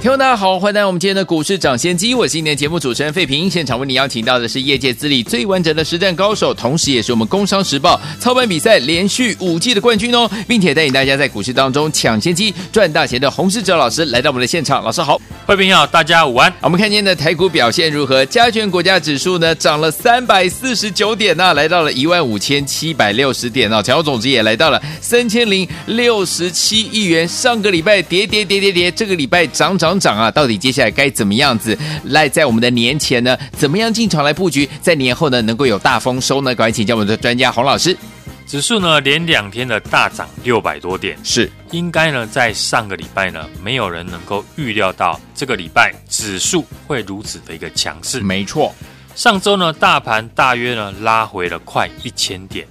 听众大家好，欢迎来到我们今天的股市抢先机，我是今天节目主持人费平。现场为你邀请到的是业界资历最完整的实战高手，同时也是我们工商时报操盘比赛连续五季的冠军哦，并且带领大家在股市当中抢先机赚大钱的洪世哲老师来到我们的现场。老师好，费平好，大家午安。我们看今天的台股表现如何？加权国家指数呢涨了三百四十九点呢、来到了一万五千七百六十点啊，成交总值也来到了三千零六十七亿元。上个礼拜跌跌跌跌跌，这个礼拜涨涨。涨涨啊！到底接下来该怎么样子来在我们的年前呢？怎么样进场来布局，在年后呢能够有大丰收呢？赶快请教我们的专家洪老师。指数呢连两天的大涨六百多点，是应该呢在上个礼拜呢没有人能够预料到这个礼拜指数会如此的一个强势。没错，上周呢大盘大约呢拉回了快一千点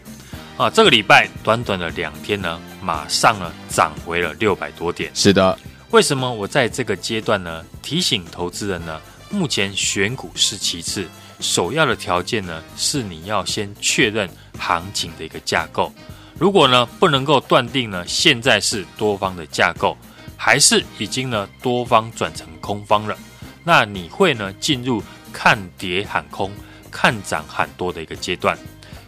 啊，这个礼拜短短的两天呢马上呢涨回了六百多点。是的。为什么我在这个阶段呢？提醒投资人呢，目前选股是其次，首要的条件呢，是你要先确认行情的一个架构。如果呢不能够断定呢，现在是多方的架构，还是已经呢多方转成空方了，那你会呢进入看跌喊空、看涨喊多的一个阶段，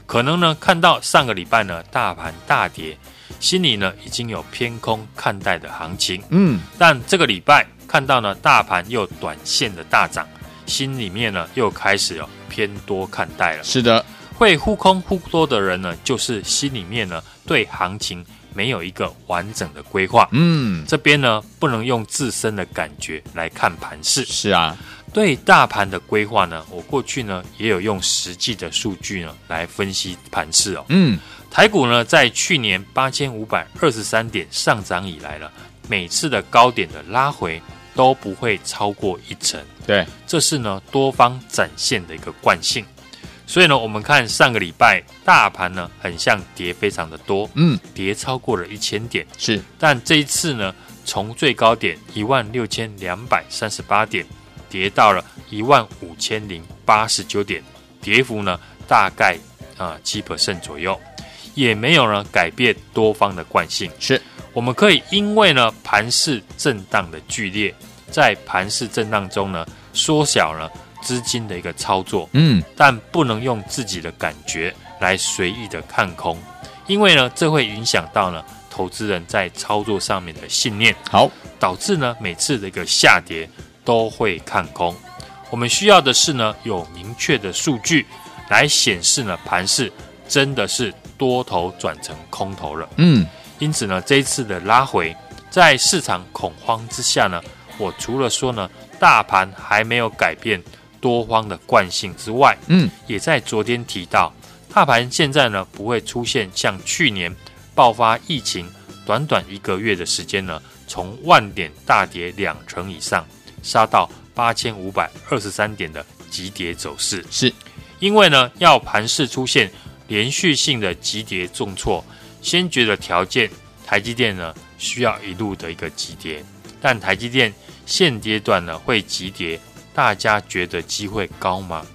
可能呢看到上个礼拜呢大盘大跌。心里呢已经有偏空看待的行情，嗯，但这个礼拜看到呢大盘又短线的大涨，心里面呢又开始有偏多看待了。是的，会忽空忽多的人呢，就是心里面呢对行情没有一个完整的规划。嗯，这边呢不能用自身的感觉来看盘势。是啊，对大盘的规划呢，我过去呢也有用实际的数据呢来分析盘势哦。嗯。台股呢，在去年八千五百二十三点上涨以来了，每次的高点的拉回都不会超过一成。对，这是呢多方展现的一个惯性。所以呢，我们看上个礼拜大盘呢，很像跌非常的多，嗯，跌超过了一千点。是，但这一次呢，从最高点一万六千两百三十八点，跌到了一万五千零八十九点，跌幅呢大概啊七 percent 左右。也没有呢改变多方的惯性，是我们可以因为呢盘势震荡的剧烈，在盘势震荡中呢缩小了资金的一个操作，嗯，但不能用自己的感觉来随意的看空，因为呢这会影响到呢投资人在操作上面的信念，好，导致呢每次的一个下跌都会看空。我们需要的是呢有明确的数据来显示呢盘势真的是。多头转成空头了，嗯，因此呢，这一次的拉回，在市场恐慌之下呢，我除了说呢，大盘还没有改变多方的惯性之外，嗯，也在昨天提到，大盘现在呢不会出现像去年爆发疫情，短短一个月的时间呢，从万点大跌两成以上，杀到八千五百二十三点的急跌走势，是。因为呢，要盘势出现。连续性的急跌重挫，先决的条件，台积电呢需要一路的一个急跌，但台积电现阶段呢会急跌，大家觉得机会高吗？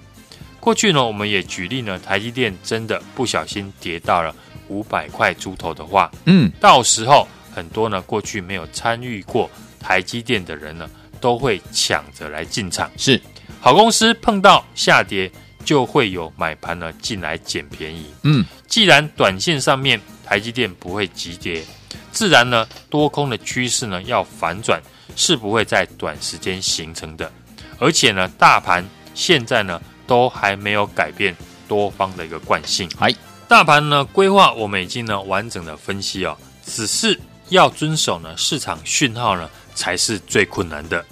过去呢我们也举例呢，台积电真的不小心跌到了五百块猪头的话，嗯，到时候很多呢过去没有参与过台积电的人呢都会抢着来进场，是好公司碰到下跌。就会有买盘呢进来捡便宜。嗯，既然短线上面台积电不会急跌，自然呢多空的趋势呢要反转是不会在短时间形成的。而且呢，大盘现在呢都还没有改变多方的一个惯性。哎，大盘呢规划我们已经呢完整的分析哦，只是要遵守呢市场讯号呢才是最困难的。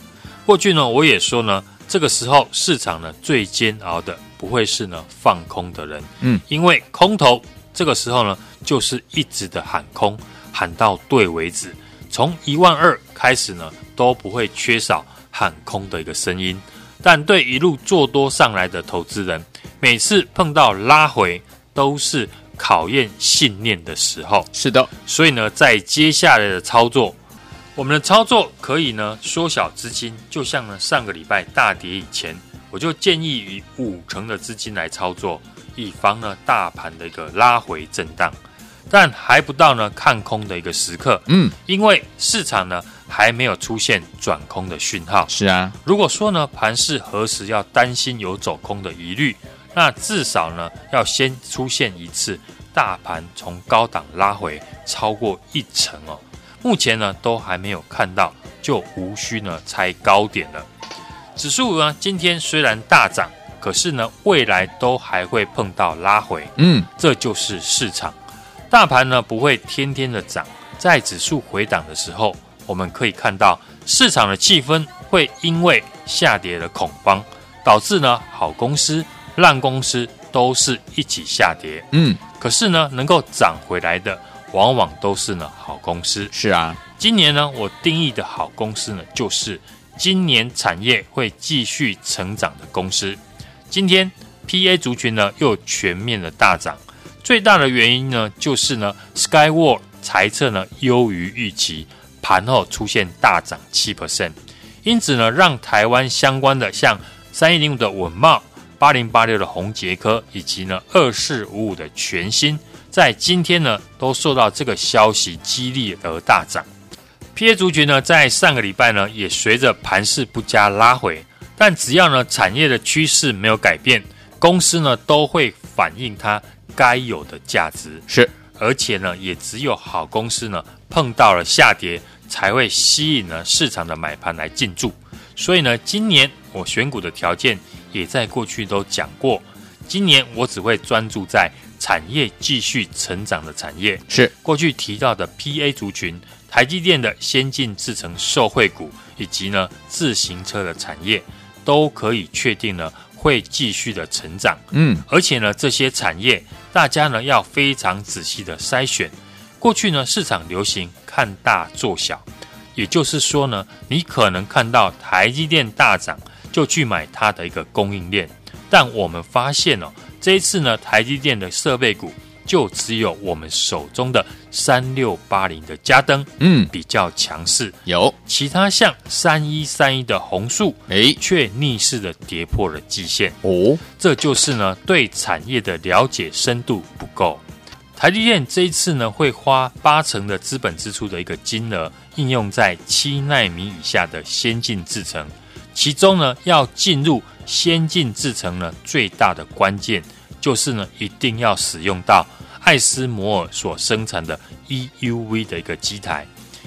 过去呢我也说呢，这个时候市场呢最煎熬的。不会是呢放空的人，嗯，因为空头这个时候呢，就是一直的喊空，喊到对为止。从一万二开始呢，都不会缺少喊空的一个声音。但对一路做多上来的投资人，每次碰到拉回，都是考验信念的时候。是的，所以呢，在接下来的操作，我们的操作可以呢缩小资金，就像呢上个礼拜大跌以前，我就建议以五成的资金来操作，以防呢大盘的一个拉回震荡。但还不到呢看空的一个时刻，嗯，因为市场呢还没有出现转空的讯号。是啊，如果说呢盘市何时要担心有走空的疑虑，那至少呢要先出现一次大盘从高档拉回超过一成哦。目前呢都还没有看到，就无需呢猜高点了。指数呢今天虽然大涨，可是呢未来都还会碰到拉回，嗯，这就是市场。大盘呢不会天天的涨，在指数回档的时候，我们可以看到市场的气氛会因为下跌的恐慌，导致呢好公司、烂公司都是一起下跌。嗯，可是呢能够涨回来的，往往都是呢好公司。是啊，今年呢我定义的好公司呢，就是今年产业会继续成长的公司。今天 PA 族群呢又全面的大涨。最大的原因呢，就是呢，Skyworks 财测呢优于预期，盘后出现大涨七 percent，因此呢，让台湾相关的像三一零五的稳懋、八零八六的宏捷科以及呢二四五五的全新，在今天呢都受到这个消息激励而大涨。PA 族群呢，在上个礼拜呢也随着盘势不佳拉回，但只要呢产业的趋势没有改变，公司呢都会反映它。该有的价值是，而且呢，也只有好公司呢碰到了下跌，才会吸引呢市场的买盘来进驻。所以呢，今年我选股的条件也在过去都讲过，今年我只会专注在产业继续成长的产业。是过去提到的 PA 族群、台积电的先进制程受惠股，以及呢自行车的产业，都可以确定呢。会继续的成长，嗯，而且呢，这些产业大家呢要非常仔细的筛选。过去呢，市场流行看大做小，也就是说呢，你可能看到台积电大涨，就去买它的一个供应链。但我们发现哦，这一次呢，台积电的设备股。就只有我们手中的三六八零的嘉登，嗯，比较强势。有其他像三一三一的红树，哎，却逆势的跌破了季线。哦，这就是呢对产业的了解深度不够。台积电这一次呢会花八成的资本支出的一个金额，应用在七纳米以下的先进制程，其中呢要进入先进制程呢最大的关键。就是呢，一定要使用到艾斯摩尔所生产的 EUV 的一个机台，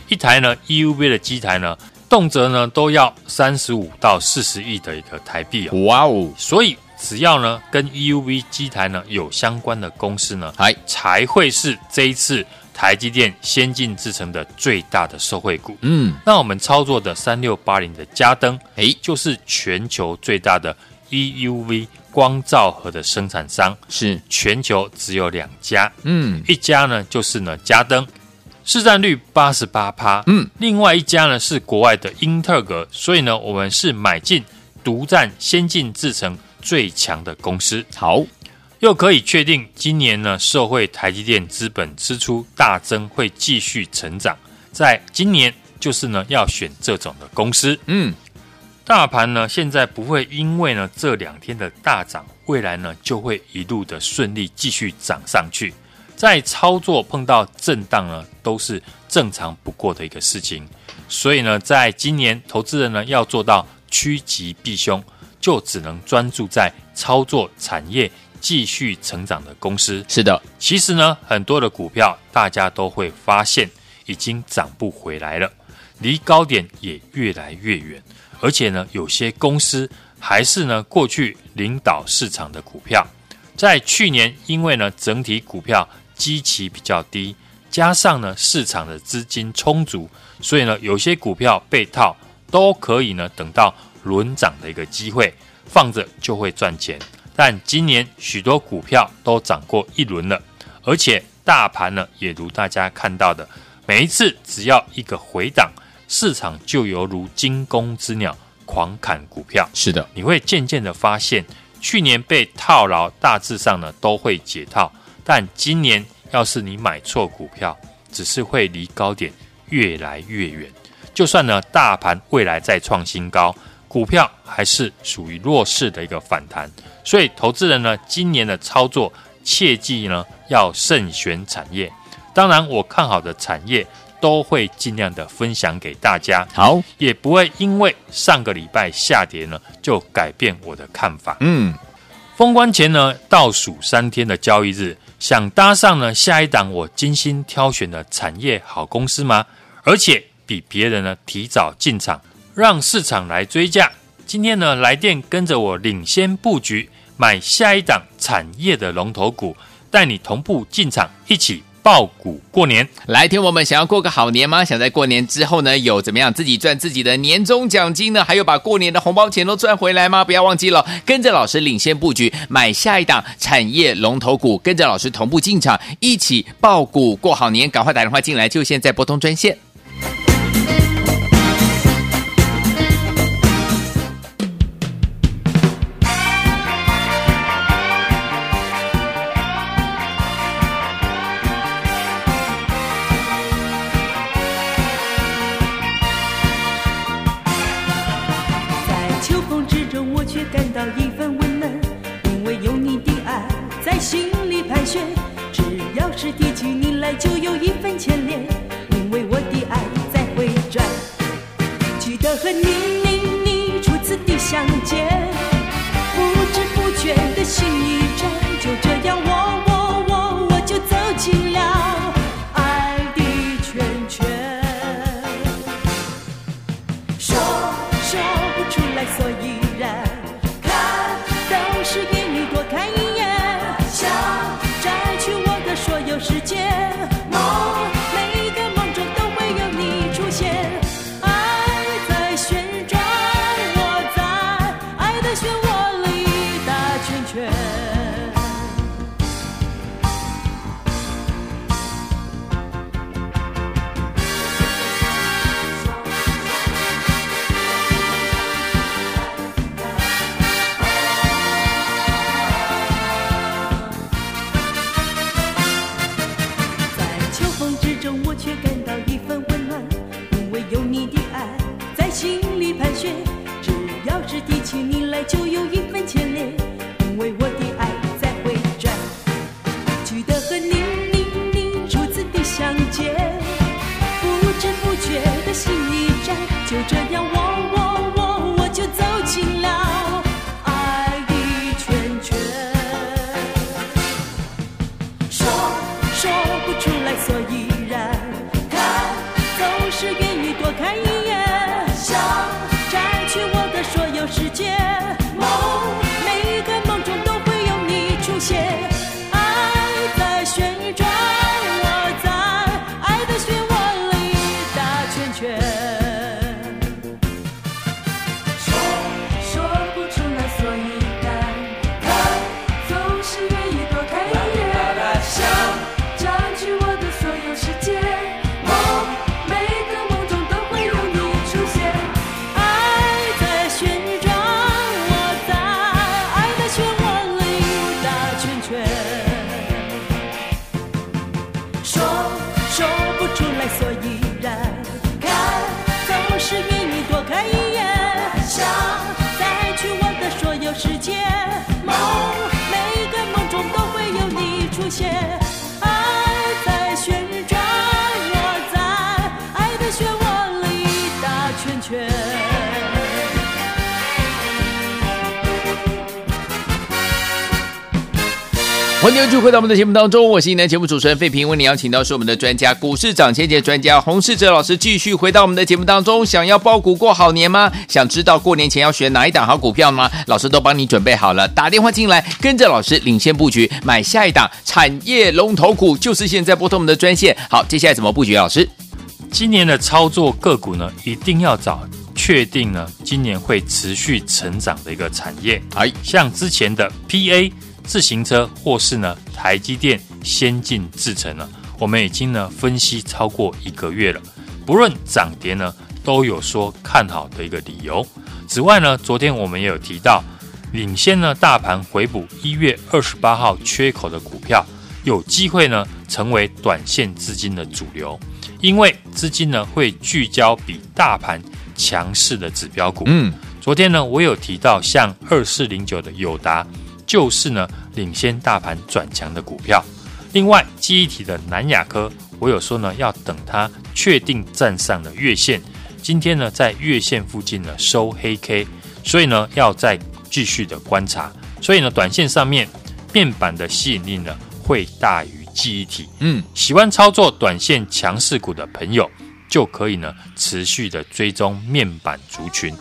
一台呢 EUV 的机台呢，动辄呢都要三十五到四十亿的一个台币哦。哇哦！所以只要呢跟 EUV 机台呢有相关的公司呢，还才会是这一次台积电先进制程的最大的受惠股。嗯，那我们操作的三六八零的嘉登，哎，就是全球最大的 EUV。光照盒的生产商。是。全球只有两家，嗯，一家呢就是呢嘉登，市占率八十八趴，嗯，另外一家呢是国外的英特格，所以呢我们是买进独占先进制程最强的公司。好，又可以确定今年呢社会台积电资本支出大增，会继续成长，在今年就是呢要选这种的公司，嗯。大盘呢，现在不会因为呢这两天的大涨，未来呢就会一路的顺利继续涨上去。在操作碰到震荡呢，都是正常不过的一个事情。所以呢，在今年投资人呢要做到趋吉避凶，就只能专注在操作产业继续成长的公司。是的，其实呢，很多的股票大家都会发现已经涨不回来了，离高点也越来越远。而且呢，有些公司还是呢过去领导市场的股票，在去年因为呢整体股票基期比较低，加上呢市场的资金充足，所以呢有些股票被套都可以呢等到轮涨的一个机会放着就会赚钱。但今年许多股票都涨过一轮了，而且大盘呢也如大家看到的，每一次只要一个回档。市场就犹如惊弓之鸟，狂砍股票。是的，你会渐渐的发现，去年被套牢，大致上呢都会解套，但今年要是你买错股票，只是会离高点越来越远。就算呢大盘未来再创新高，股票还是属于弱势的一个反弹。所以投资人呢今年的操作，切记呢要慎选产业。当然，我看好的产业。都会尽量的分享给大家，好，也不会因为上个礼拜下跌呢，就改变我的看法。嗯，封关前呢，倒数三天的交易日，想搭上呢下一档我精心挑选的产业好公司吗？而且比别人呢提早进场，让市场来追价。今天呢来电跟着我领先布局，买下一档产业的龙头股，带你同步进场，一起。抱股过年，来听我们想要过个好年吗？想在过年之后呢，有怎么样自己赚自己的年终奖金呢？还有把过年的红包钱都赚回来吗？不要忘记了，跟着老师领先布局，买下一档产业龙头股，跟着老师同步进场，一起抱股过好年。赶快打电话进来，就现在拨通专线。就有一继续回到我们的节目当中，我是你的节目主持人费平。为你邀请到是我们的专家，股市涨千钱专家洪世哲老师，继续回到我们的节目当中。想要抱股过好年吗？想知道过年前要选哪一档好股票吗？老师都帮你准备好了，打电话进来，跟着老师领先布局，买下一档产业龙头股，就是现在拨通我们的专线。好，接下来怎么布局？老师，今年的操作个股呢，一定要找确定呢，今年会持续成长的一个产业。哎，像之前的 PA。自行车或是呢台积电先进制程呢，我们已经呢分析超过一个月了，不论涨跌呢都有说看好的一个理由。此外呢，昨天我们也有提到领先呢大盘回补一月二十八号缺口的股票，有机会呢成为短线资金的主流，因为资金呢会聚焦比大盘强势的指标股。嗯，昨天呢我有提到，像二四零九的友达，就是呢领先大盘转强的股票。另外，记忆体的南亚科，我有说呢要等它确定站上了月线，今天呢在月线附近呢收黑 K，所以呢要再继续的观察。所以呢，短线上面面板的吸引力呢会大于记忆体。嗯，喜欢操作短线强势股的朋友，就可以呢持续的追踪面板族群。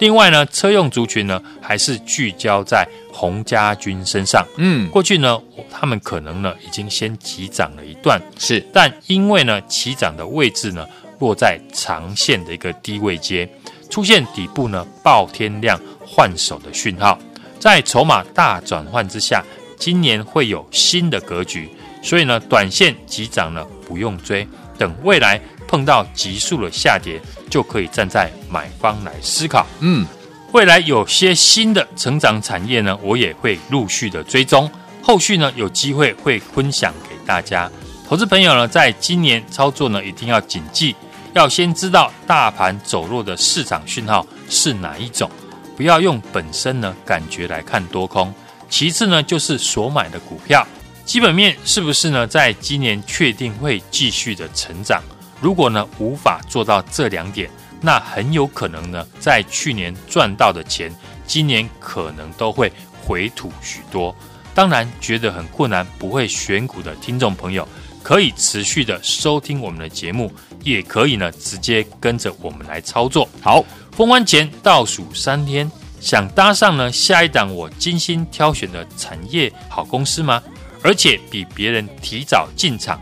另外呢，车用族群呢还是聚焦在洪家军身上。嗯，过去呢，他们可能呢已经先急涨了一段，是，但因为呢起涨的位置呢落在长线的一个低位阶，出现底部呢爆天量换手的讯号，在筹码大转换之下，今年会有新的格局，所以呢，短线急涨呢不用追，等未来。碰到急速的下跌，就可以站在买方来思考。嗯，未来有些新的成长产业呢，我也会陆续的追踪，后续呢有机会会分享给大家。投资朋友呢，在今年操作呢，一定要谨记，要先知道大盘走弱的市场讯号是哪一种，不要用本身呢感觉来看多空。其次呢，就是所买的股票基本面是不是呢，在今年确定会继续的成长。如果呢无法做到这两点，那很有可能呢，在去年赚到的钱，今年可能都会回吐许多。当然，觉得很困难，不会选股的听众朋友，可以持续的收听我们的节目，也可以呢直接跟着我们来操作。好，封关前倒数三天，想搭上呢下一档我精心挑选的产业好公司吗？而且比别人提早进场。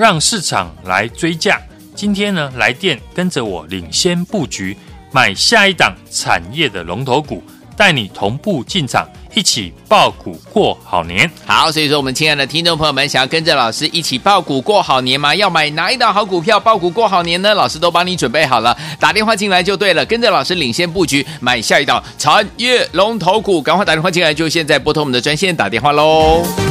让市场来追价。今天呢，来电跟着我领先布局，买下一档产业的龙头股，带你同步进场，一起爆股过好年。好，所以说我们亲爱的听众朋友们，想要跟着老师一起爆股过好年吗？要买哪一档好股票爆股过好年呢？老师都帮你准备好了，打电话进来就对了。跟着老师领先布局，买下一档产业龙头股，赶快打电话进来，就现在拨通我们的专线打电话喽。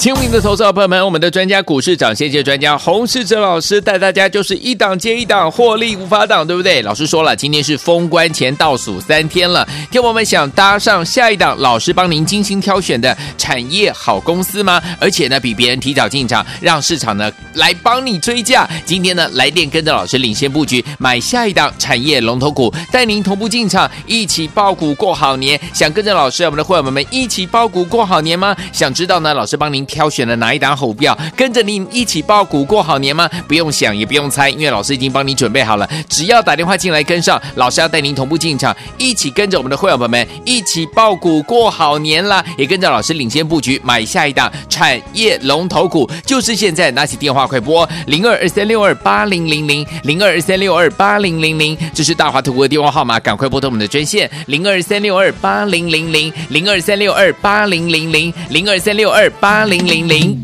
亲爱的投资者朋友们，我们的专家股市长，谢谢专家洪世哲老师带大家就是一档接一档获利无法挡，对不对？老师说了，今天是封关前倒数三天了，听我们想搭上下一档老师帮您精心挑选的产业好公司吗？而且呢，比别人提早进场，让市场呢来帮你追价。今天呢，来电跟着老师领先布局，买下一档产业龙头股，带您同步进场，一起抱股过好年。想跟着老师，我们的会员们一起抱股过好年吗？想知道呢？老师帮您。挑选了哪一档好票，跟着你一起爆股过好年吗？不用想，也不用猜，因为老师已经帮你准备好了。只要打电话进来跟上，老师要带您同步进场，一起跟着我们的会员朋友们一起爆股过好年啦！也跟着老师领先布局，买下一档产业龙头股，就是现在拿起电话快拨零二二三六二八零零零零二二三六二八零零零，这是大华图的电话号码，赶快拨通我们的专线零二三六二八零零零零二三六二八零零零零二三六二八零。零零，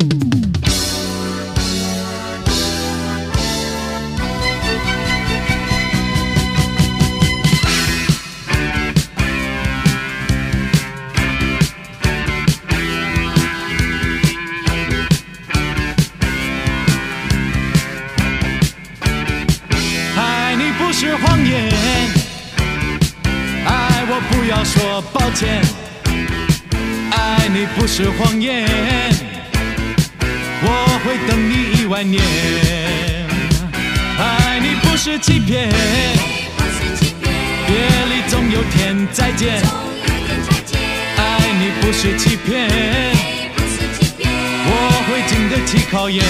爱你不是谎言，爱我不要说抱歉，你不是谎言。我会等你一万年，爱你不是欺骗，别离总有天再见，爱你不是欺骗，我会经得起考验。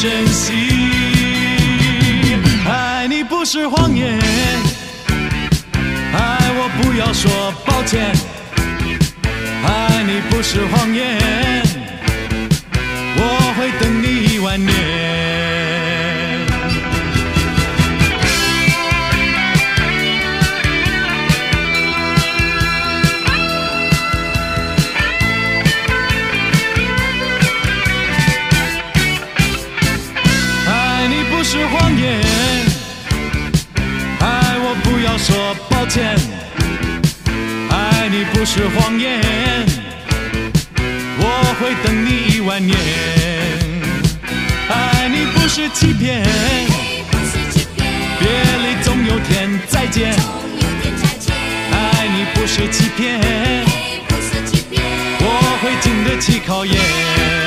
珍惜爱你不是谎言爱我不要说抱歉。爱你不是谎是谎言，我会等你一万年。爱你不是欺骗，别离总有天再见。爱你不是欺骗，我会经得起考验。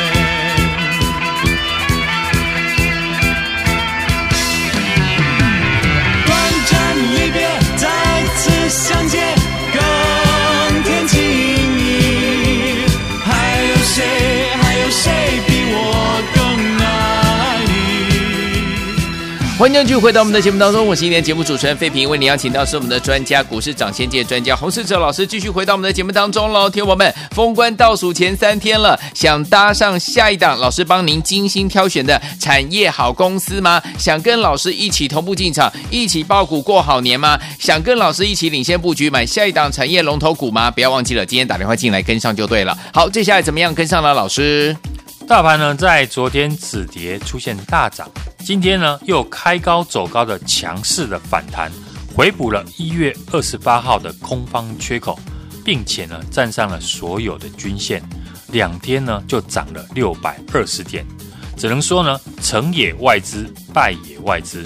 欢迎继续回到我们的节目当中，我是今天节目主持人费平，为您邀请到是我们的专家股市涨先界专家洪世哲老师，继续回到我们的节目当中喽。听我们封关倒数前三天了，想搭上下一档老师帮您精心挑选的产业好公司吗？想跟老师一起同步进场，一起抱股过好年吗？想跟老师一起领先布局买下一档产业龙头股吗？不要忘记了，今天打电话进来跟上就对了。好，接下来怎么样跟上呢？老师，大盘呢在昨天止跌出现大涨。今天呢，又开高走高的强势的反弹，回补了一月二十八号的空方缺口，并且呢，站上了所有的均线，两天呢就涨了六百二十点，只能说呢，成也外资，败也外资。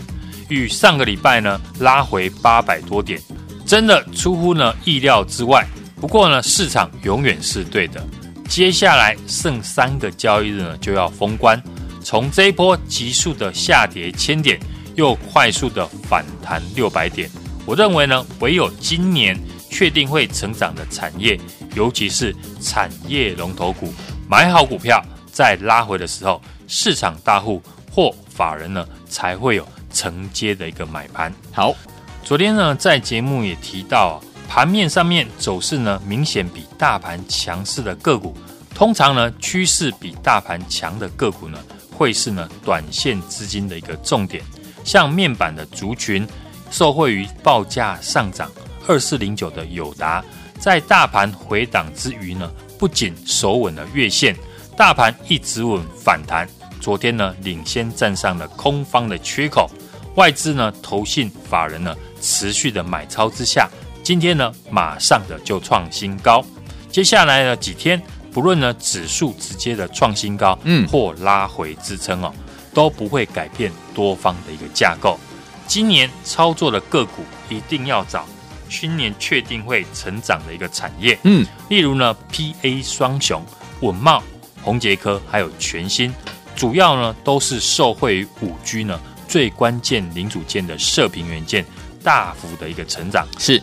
与上个礼拜呢拉回八百多点，真的出乎呢意料之外。不过呢，市场永远是对的。接下来剩三个交易日呢，就要封关。从这一波急速的下跌千点，又快速的反弹六百点，我认为呢，唯有今年确定会成长的产业，尤其是产业龙头股，买好股票，在拉回的时候，市场大户或法人呢，才会有承接的一个买盘。好，昨天呢，在节目也提到，啊盘面上面走势呢，明显比大盘强势的个股，通常呢，趋势比大盘强的个股呢。会是呢短线资金的一个重点，像面板的族群，受惠于报价上涨，二四零九的友达，在大盘回档之余呢，不仅守稳了月线，大盘一直稳反弹，昨天呢领先站上了空方的缺口，外资呢投信法人呢持续的买超之下，今天呢马上的就创新高，接下来的几天。不论呢指数直接的创新高，嗯，或拉回支撑哦，都不会改变多方的一个架构。今年操作的个股一定要找今年确定会成长的一个产业，嗯，例如呢 PA 双雄、稳茂、宏杰科还有全新，主要呢都是受惠于五 G 呢最关键零组件的射频元件大幅的一个成长，是。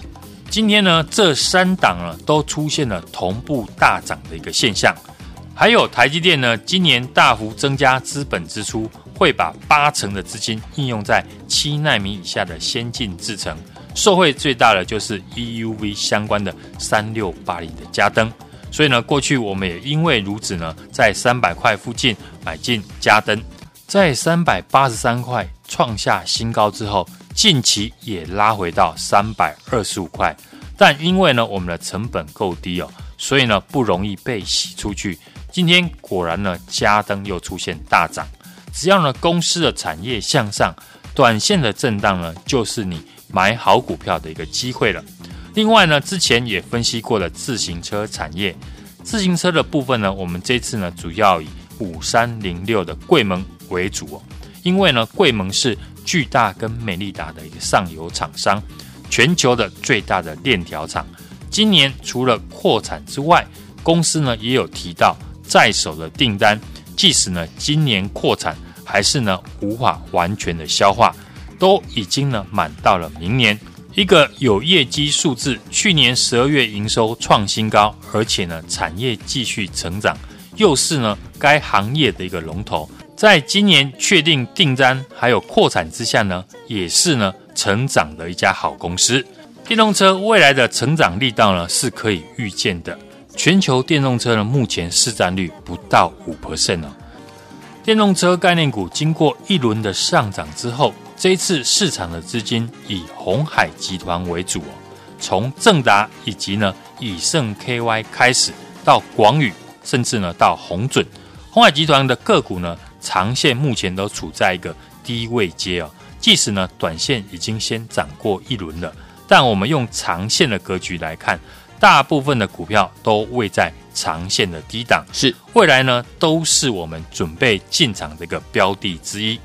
今天呢，这三档呢都出现了同步大涨的一个现象，还有台积电呢，今年大幅增加资本支出，会把八成的资金应用在七纳米以下的先进制程，受惠最大的就是 EUV 相关的三六八零的加灯，所以呢，过去我们也因为如此呢，在三百块附近买进加灯，在三百八十三块创下新高之后。近期也拉回到三百二十五块，但因为呢我们的成本够低哦，所以呢不容易被洗出去。今天果然呢嘉登又出现大涨，只要呢公司的产业向上，短线的震荡呢就是你买好股票的一个机会了。另外呢之前也分析过了自行车产业，自行车的部分呢我们这次呢主要以五三零六的贵盟为主哦，因为呢贵盟是。巨大跟美利达的一个上游厂商，全球的最大的链条厂，今年除了扩产之外，公司呢也有提到在手的订单，即使呢今年扩产，还是呢无法完全的消化，都已经呢满到了明年。一个有业绩数字，去年十二月营收创新高，而且呢产业继续成长，又是呢该行业的一个龙头。在今年确定订单还有扩产之下呢，也是呢成长的一家好公司。电动车未来的成长力道呢是可以预见的。全球电动车呢目前市占率不到五 percent 呢。电动车概念股经过一轮的上涨之后，这一次市场的资金以鸿海集团为主哦，从正达以及呢以盛 KY 开始，到广宇，甚至呢到红准，红海集团的个股呢，长线目前都处在一个低位阶哦。即使呢短线已经先涨过一轮了，但我们用长线的格局来看，大部分的股票都位在长线的低档，是未来呢都是我们准备进场的一个标的之一。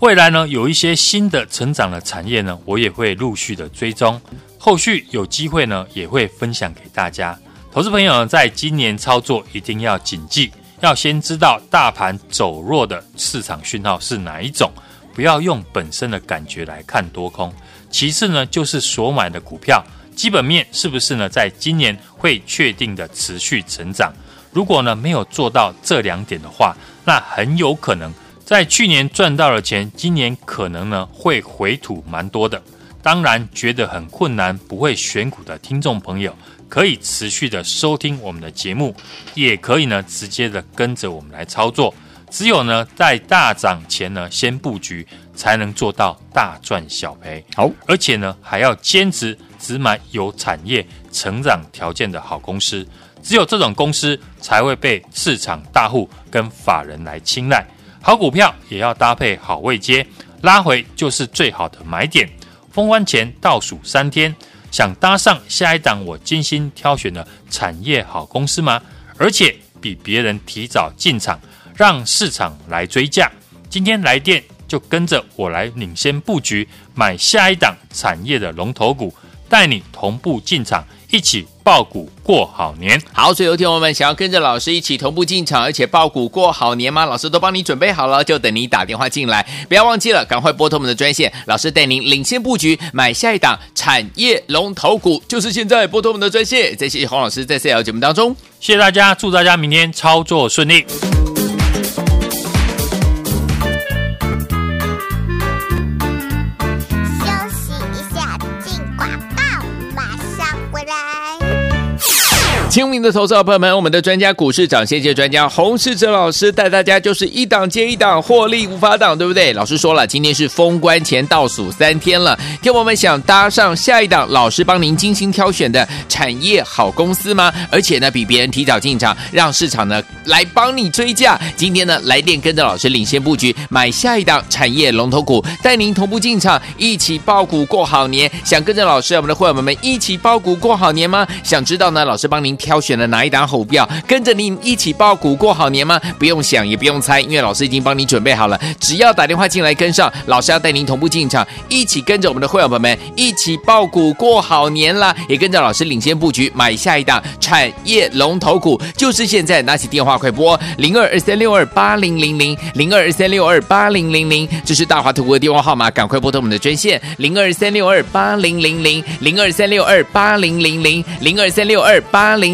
未来呢有一些新的成长的产业呢，我也会陆续的追踪，后续有机会呢也会分享给大家。投资朋友呢在今年操作一定要谨记，要先知道大盘走弱的市场讯号是哪一种，不要用本身的感觉来看多空。其次呢就是所买的股票。基本面是不是呢？在今年会确定的持续成长？如果呢没有做到这两点的话，那很有可能在去年赚到了钱，今年可能呢会回吐蛮多的。当然，觉得很困难、不会选股的听众朋友，可以持续的收听我们的节目，也可以呢直接的跟着我们来操作。只有呢在大涨前呢先布局，才能做到大赚小赔。好，而且呢还要坚持。只买有产业成长条件的好公司，只有这种公司才会被市场大户跟法人来青睐。好股票也要搭配好位接，拉回就是最好的买点。封关前倒数三天，想搭上下一档我精心挑选的产业好公司吗？而且比别人提早进场，让市场来追价。今天来电就跟着我来领先布局，买下一档产业的龙头股。带你同步进场，一起爆股过好年。好，所以有听友们想要跟着老师一起同步进场，而且爆股过好年吗？老师都帮你准备好了，就等你打电话进来。不要忘记了，赶快拨通我们的专线，老师带您领先布局，买下一档产业龙头股，就是现在拨通我们的专线。这谢谢洪老师在 C L 节目当中，谢谢大家，祝大家明天操作顺利。聪明的投资者朋友们，我们的专家股市长，谢谢专家洪世哲老师带大家就是一档接一档获利无法挡，对不对？老师说了，今天是封关前倒数三天了，听我们想搭上下一档老师帮您精心挑选的产业好公司吗？而且呢，比别人提早进场，让市场呢来帮你追价。今天呢，来电跟着老师领先布局，买下一档产业龙头股，带您同步进场，一起爆股过好年。想跟着老师，我们的会员们一起爆股过好年吗？想知道呢？老师帮您。挑选了哪一档好票，跟着你一起爆股过好年吗？不用想，也不用猜，因为老师已经帮你准备好了。只要打电话进来跟上，老师要带您同步进场，一起跟着我们的会员朋友们一起爆股过好年啦！也跟着老师领先布局，买下一档产业龙头股，就是现在拿起电话快拨零二二三六二八零零零零二二三六二八零零零，这是大华图的电话号码，赶快拨通我们的专线零二三六二八零零零零二三六二八零零零零二三六二八零。